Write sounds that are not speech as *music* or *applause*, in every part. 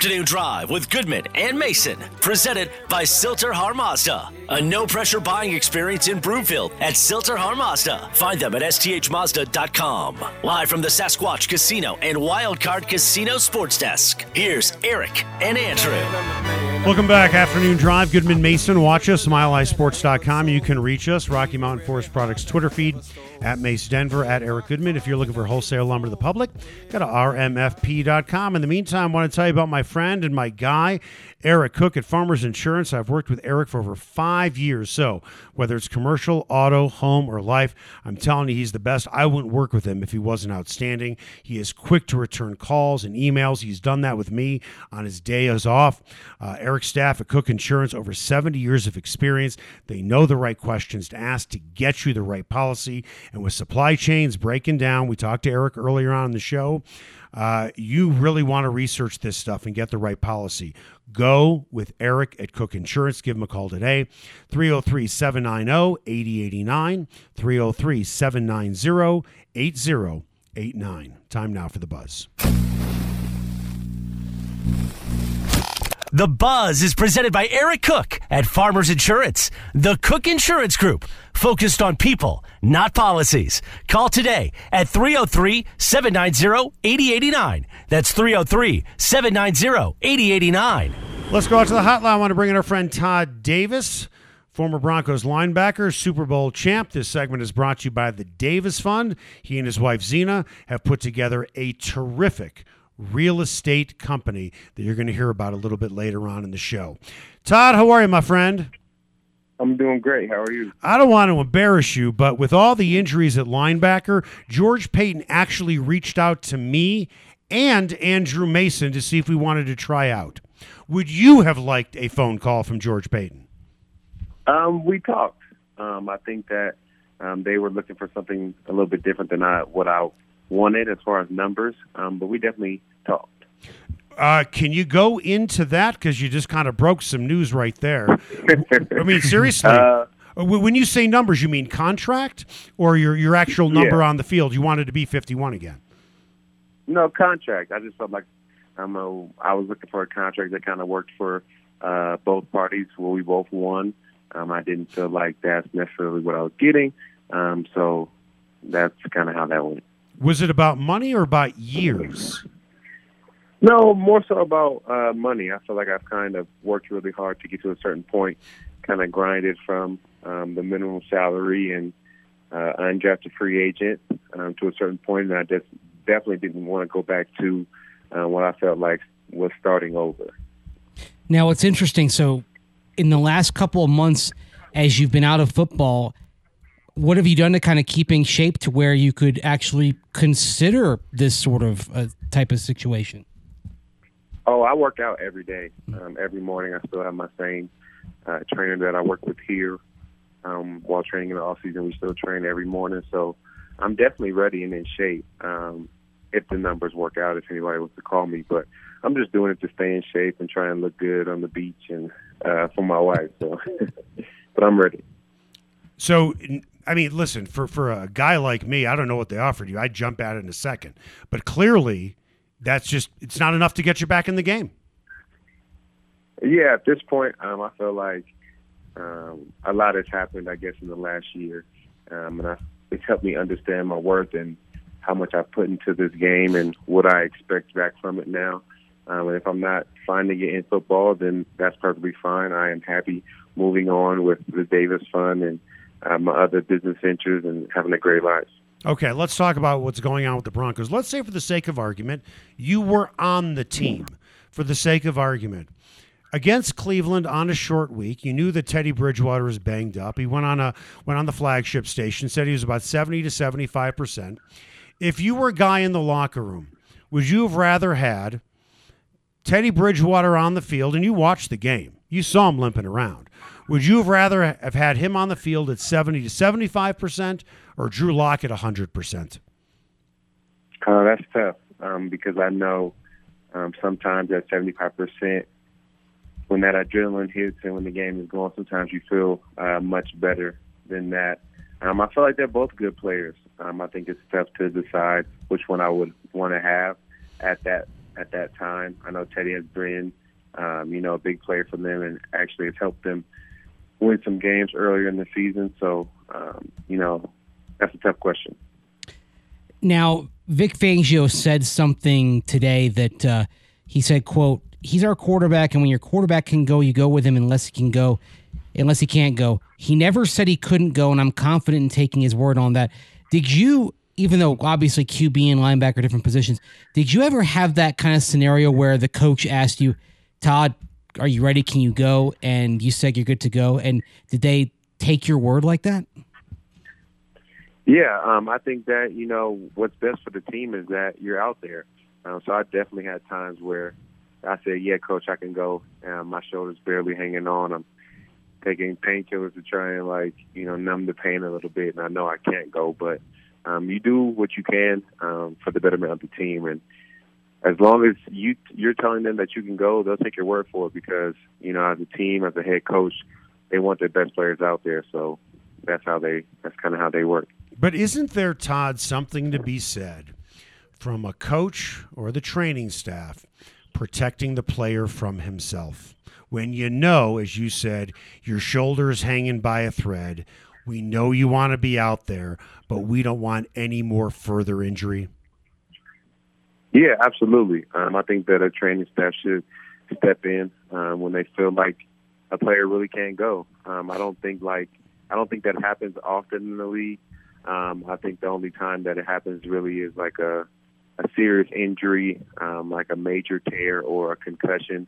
Afternoon Drive with Goodman and Mason, presented by Sill-TerHar Mazda. A no pressure buying experience in Broomfield at Sill-TerHar Mazda. Find them at sthmazda.com. Live from the Sasquatch Casino and Wildcard Casino Sports Desk, here's Eric and Andrew. Welcome back, Afternoon Drive. Goodman Mason. Watch us, milehighsports.com. You can reach us, Rocky Mountain Forest Products Twitter feed, at Mace Denver, at Eric Goodman. If you're looking for wholesale lumber to the public, go to rmfp.com. In the meantime, I want to tell you about my friend and my guy, Eric Cook at Farmers Insurance. I've worked with Eric for over five years. So whether it's commercial, auto, home, or life, I'm telling you, he's the best. I wouldn't work with him if he wasn't outstanding. He is quick to return calls and emails. He's done that with me on his days off. Uh, Eric's staff at Cook Insurance, over 70 years of experience. They know the right questions to ask to get you the right policy. And with supply chains breaking down, we talked to Eric earlier on in the show. Uh, you really want to research this stuff and get the right policy. Go with Eric at Cook Insurance. Give him a call today. 303 790 8089. 303 790 8089. Time now for the buzz. The Buzz is presented by Eric Cook at Farmers Insurance, the Cook Insurance Group, focused on people, not policies. Call today at 303 790 8089. That's 303 790 8089. Let's go out to the hotline. I want to bring in our friend Todd Davis, former Broncos linebacker, Super Bowl champ. This segment is brought to you by the Davis Fund. He and his wife Zena have put together a terrific real estate company that you're going to hear about a little bit later on in the show. Todd, how are you, my friend? I'm doing great. How are you? I don't want to embarrass you, but with all the injuries at linebacker, George Paton actually reached out to me and Andrew Mason to see if we wanted to try out. Would you have liked a phone call from George Paton? Um, we talked. Um, I think that um, they were looking for something a little bit different than I, what I wanted as far as numbers, um, but we definitely Uh, can you go into that because you just kind of broke some news right there? I mean, seriously. *laughs* Uh, when you say numbers, you mean contract or your your actual number Yeah. on the field? You wanted to be fifty one again. no contract. I just felt like um, uh, I was looking for a contract that kind of worked for uh, both parties, where we both won. Um, I didn't feel like that's necessarily what I was getting, um, so that's kind of how that went. Was it about money or about years? No, more so about uh, money. I feel like I've kind of worked really hard to get to a certain point, kind of grinded from um, the minimum salary and uh, undrafted free agent um, to a certain point, and I just definitely didn't want to go back to uh, what I felt like was starting over. Now, it's interesting. So, in the last couple of months, as you've been out of football, what have you done to kind of keep in shape to where you could actually consider this sort of uh, type of situation? Oh, I work out every day. Um, every morning, I still have my same uh, trainer that I work with here. Um, while training in the off season, we still train every morning. So I'm definitely ready and in shape. Um, if the numbers work out, if anybody wants to call me, but I'm just doing it to stay in shape and try and look good on the beach and uh, for my wife. So, *laughs* but I'm ready. So, I mean, listen, for for a guy like me, I don't know what they offered you. I'd jump at it in a second, but clearly, that's just it's not enough to get you back in the game. Yeah, at this point, um, I feel like um, a lot has happened, I guess, in the last year, um, and I, it's helped me understand my worth and how much I put into this game and what I expect back from it now. Um, and if I'm not finding it in football, then that's perfectly fine. I am happy moving on with the Davis Fund and uh, my other business ventures and having a great life. Okay, let's talk about what's going on with the Broncos. Let's say, for the sake of argument, you were on the team. For the sake of argument, against Cleveland on a short week, you knew that Teddy Bridgewater was banged up. He went on a went on the flagship station, said he was about seventy to seventy five percent. If you were a guy in the locker room, would you have rather had Teddy Bridgewater on the field, and you watched the game. You saw him limping around. Would you have rather have had him on the field at 70 to 75% or Drew Lock at 100%? Uh, that's tough um, because I know um, sometimes at 75%, when that adrenaline hits and when the game is going, sometimes you feel uh, much better than that. Um, I feel like they're both good players. Um, I think it's tough to decide which one I would want to have at that at that time. I know Teddy has been, um, you know, a big player for them and actually has helped them win some games earlier in the season. So, um, you know, that's a tough question. Now, Vic Fangio said something today that uh, he said, "quote He's our quarterback, and when your quarterback can go, you go with him unless he can go, unless he can't go." He never said he couldn't go, and I'm confident in taking his word on that. Did you, even though obviously QB and linebacker are different positions, did you ever have that kind of scenario where the coach asked you, "Todd, are you ready? Can you go?" And you said you're good to go, and did they take your word like that? Yeah, um, I think that you know what's best for the team is that you're out there. Um, so I definitely had times where I said, "Yeah, coach, I can go." And my shoulder's barely hanging on. I'm taking painkillers to try and like you know numb the pain a little bit, and I know I can't go, but um, you do what you can um, for the betterment of the team, and as long as you you're telling them that you can go, they'll take your word for it because you know as a team, as a head coach, they want their best players out there. So that's how they that's kind of how they work. But isn't there, Todd, something to be said from a coach or the training staff protecting the player from himself? When you know, as you said, your shoulder is hanging by a thread, we know you want to be out there, but we don't want any more further injury. Yeah, absolutely. Um, I think that a training staff should step in um, when they feel like a player really can't go. Um, I don't think like I don't think that happens often in the league. Um, I think the only time that it happens really is like a, a serious injury, um, like a major tear or a concussion.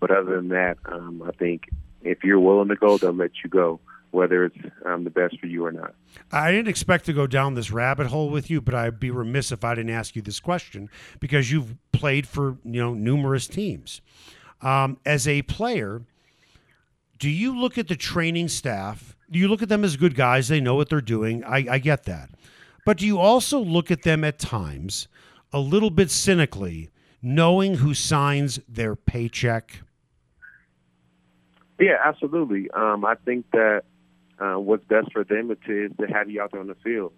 But other than that, um, I think if you're willing to go, they'll let you go, whether it's um, the best for you or not. I didn't expect to go down this rabbit hole with you, but I'd be remiss if I didn't ask you this question because you've played for you know numerous teams. Um, as a player, do you look at the training staff? You look at them as good guys? They know what they're doing. I, I get that. But do you also look at them at times a little bit cynically, knowing who signs their paycheck? Yeah, absolutely. Um, I think that uh, what's best for them is to, to have you out there on the field.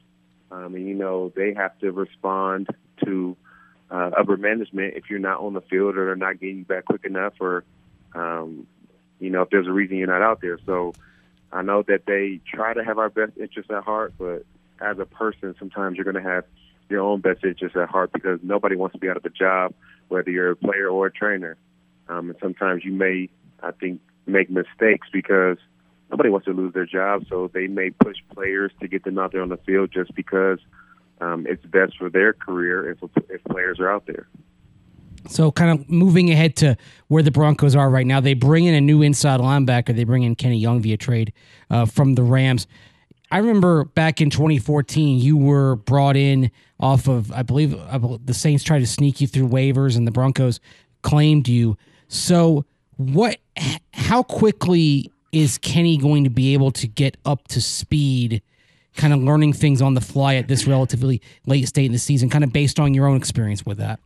Um, and, you know, they have to respond to uh, upper management if you're not on the field or they're not getting you back quick enough or, um, you know, if there's a reason you're not out there. So I know that they try to have our best interests at heart, but as a person, sometimes you're going to have your own best interests at heart because nobody wants to be out of a job, whether you're a player or a trainer. Um, and sometimes you may, I think, make mistakes because nobody wants to lose their job, so they may push players to get them out there on the field just because um, it's best for their career if, if players are out there. So, kind of moving ahead to where the Broncos are right now, they bring in a new inside linebacker. They bring in Kenny Young via trade uh, from the Rams. I remember back in 2014, you were brought in off of, I believe, I believe the Saints tried to sneak you through waivers, and the Broncos claimed you. So, what? How quickly is Kenny going to be able to get up to speed? Kind of learning things on the fly at this relatively late state in the season, kind of based on your own experience with that.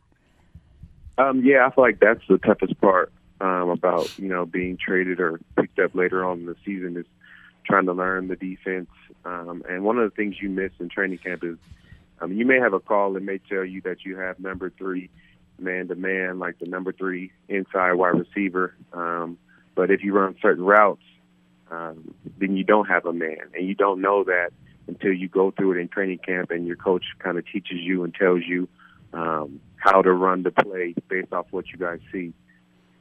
Um, yeah, I feel like that's the toughest part um, about you know being traded or picked up later on in the season is trying to learn the defense. Um, and one of the things you miss in training camp is um, you may have a call that may tell you that you have number three man to man, like the number three inside wide receiver. Um, but if you run certain routes, um, then you don't have a man, and you don't know that until you go through it in training camp, and your coach kind of teaches you and tells you um, how to run the play based off what you guys see.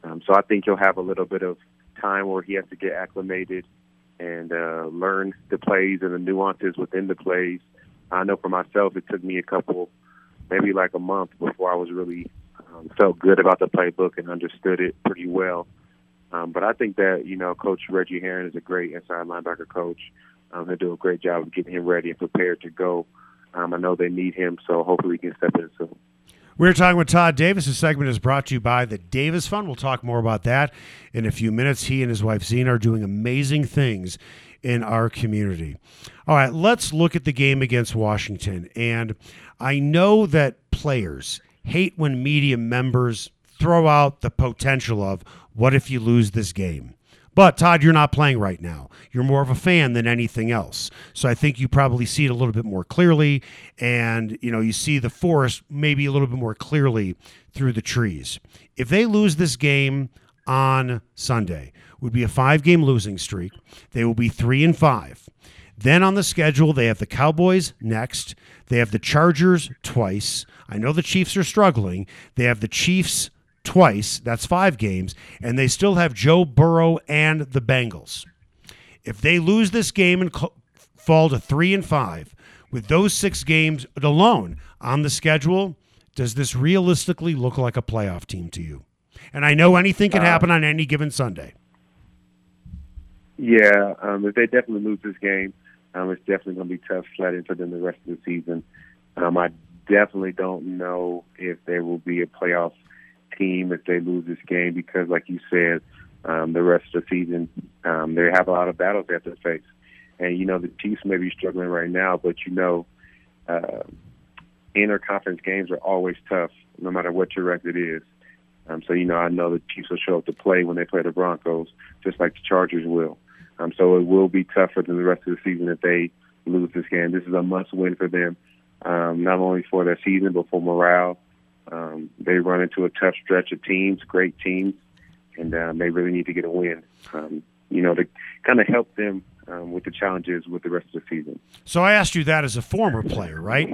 Um, so I think he'll have a little bit of time where he has to get acclimated and uh, learn the plays and the nuances within the plays. I know for myself, it took me a couple, maybe like a month before I was really um, felt good about the playbook and understood it pretty well. Um, but I think that you know, Coach Reggie Herring is a great inside linebacker coach. Um, he'll do a great job of getting him ready and prepared to go. Um, I know they need him, so hopefully he can step in soon. We're talking with Todd Davis. This segment is brought to you by the Davis Fund. We'll talk more about that in a few minutes. He and his wife Zena are doing amazing things in our community. All right, let's look at the game against Washington. And I know that players hate when media members throw out the potential of what if you lose this game? But Todd, you're not playing right now. You're more of a fan than anything else. So I think you probably see it a little bit more clearly and, you know, you see the forest maybe a little bit more clearly through the trees. If they lose this game on Sunday, would be a 5-game losing streak. They will be 3 and 5. Then on the schedule, they have the Cowboys next. They have the Chargers twice. I know the Chiefs are struggling. They have the Chiefs twice. That's five games. And they still have Joe Burrow and the Bengals. If they lose this game and cl- fall to three and five, with those six games alone on the schedule, does this realistically look like a playoff team to you? And I know anything can happen on any given Sunday. Yeah, um, if they definitely lose this game, um, it's definitely going to be tough sledding for them the rest of the season. Um, I definitely don't know if there will be a playoff team if they lose this game because, like you said, um, the rest of the season um, they have a lot of battles they have to face. And you know the Chiefs may be struggling right now, but you know, uh, interconference games are always tough, no matter what your record is. Um, so you know, I know the Chiefs will show up to play when they play the Broncos, just like the Chargers will. Um, so it will be tougher than the rest of the season if they lose this game. This is a must-win for them, um, not only for their season but for morale. Um, they run into a tough stretch of teams, great teams, and um, they really need to get a win. Um, you know, to kind of help them um, with the challenges with the rest of the season. So I asked you that as a former player, right?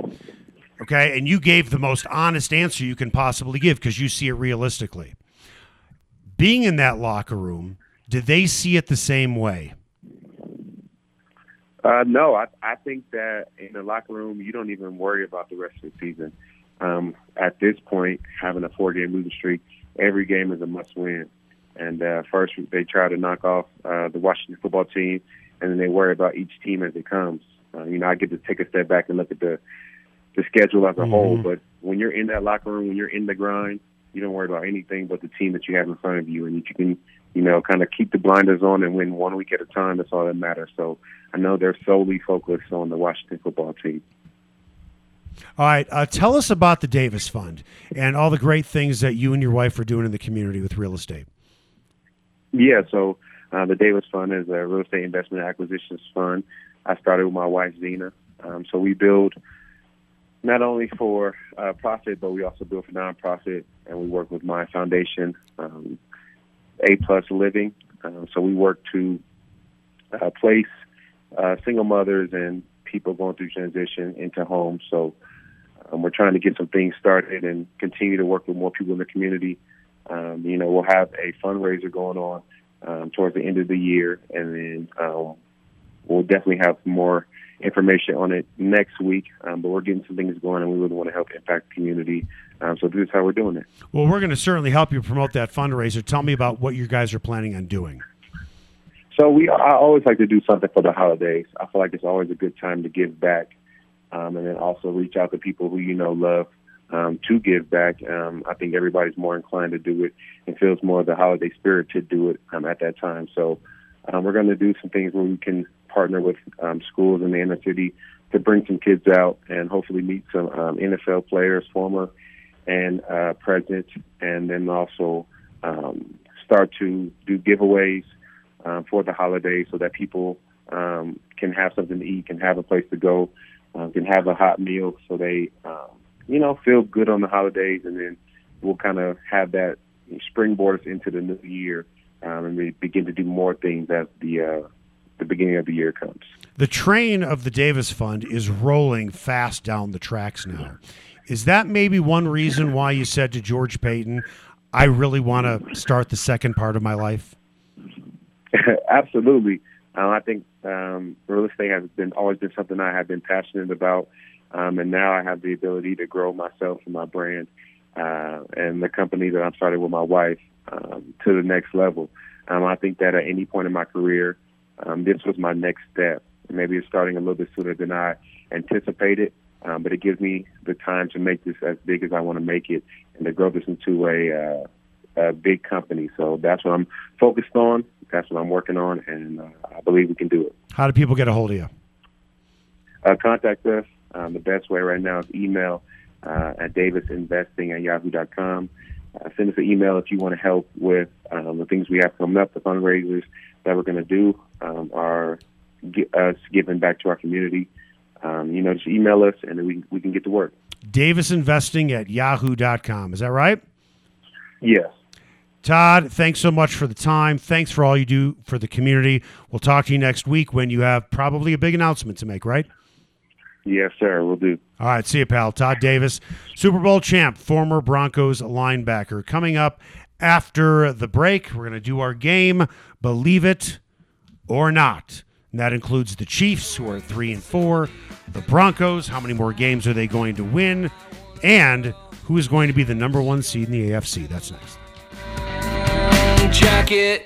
Okay, and you gave the most honest answer you can possibly give because you see it realistically. Being in that locker room, did they see it the same way? Uh, no, I, I think that in the locker room, you don't even worry about the rest of the season. Um, at this point, having a four-game losing streak, every game is a must-win. And uh, first, they try to knock off uh, the Washington football team, and then they worry about each team as it comes. Uh, you know, I get to take a step back and look at the the schedule as a mm-hmm. whole. But when you're in that locker room, when you're in the grind, you don't worry about anything but the team that you have in front of you, and that you can, you know, kind of keep the blinders on and win one week at a time. That's all that matters. So I know they're solely focused on the Washington football team. All right, uh, tell us about the Davis Fund and all the great things that you and your wife are doing in the community with real estate. Yeah, so uh, the Davis Fund is a real estate investment acquisitions fund. I started with my wife Zena. Um, so we build not only for uh, profit, but we also build for nonprofit, and we work with my foundation, um, A Plus Living. Um, so we work to uh, place uh, single mothers and people going through transition into homes. So um, we're trying to get some things started and continue to work with more people in the community. Um, you know, we'll have a fundraiser going on um, towards the end of the year, and then um, we'll definitely have more information on it next week. Um, but we're getting some things going, and we really want to help impact the community. Um, so this is how we're doing it. Well, we're going to certainly help you promote that fundraiser. Tell me about what you guys are planning on doing. So we, I always like to do something for the holidays. I feel like it's always a good time to give back, um, and then also reach out to people who you know love um, to give back. Um, I think everybody's more inclined to do it and feels more the holiday spirit to do it um, at that time. So um, we're going to do some things where we can partner with um, schools in the inner city to bring some kids out and hopefully meet some um, NFL players, former and uh, present, and then also um, start to do giveaways um, for the holidays so that people um, can have something to eat, can have a place to go, uh, can have a hot meal so they, um, you know, feel good on the holidays. And then we'll kind of have that springboard us into the new year um, and we begin to do more things as the uh, the beginning of the year comes. The train of the Davis Fund is rolling fast down the tracks now. Is that maybe one reason why you said to George Paton, I really want to start the second part of my life? *laughs* Absolutely. Um, I think um, real estate has been always been something I have been passionate about, um, and now I have the ability to grow myself and my brand uh, and the company that I'm starting with my wife um, to the next level. Um, I think that at any point in my career, um, this was my next step. Maybe it's starting a little bit sooner than I anticipated, um, but it gives me the time to make this as big as I want to make it and to grow this into a, uh, a big company. So that's what I'm focused on. That's what I'm working on, and uh, I believe we can do it. How do people get a hold of you? Uh, contact us. Um, the best way right now is email uh, at davisinvesting at yahoo.com. uh, send us an email if you want to help with um, the things we have coming up, the fundraisers that we're going to do, um, are get us giving back to our community. Um, you know, just email us and then we, we can get to work. Davis Investing at yahoo.com. Is that right? Yes. Todd, thanks so much for the time. Thanks for all you do for the community. We'll talk to you next week when you have probably a big announcement to make, right? Yes, sir. We'll do. All right. See you, pal. Todd Davis, Super Bowl champ, former Broncos linebacker. Coming up after the break, we're going to do our game, Believe It or Not. And that includes the Chiefs, who are three and four, the Broncos, how many more games are they going to win, and who is going to be the number one seed in the AFC. That's next jacket.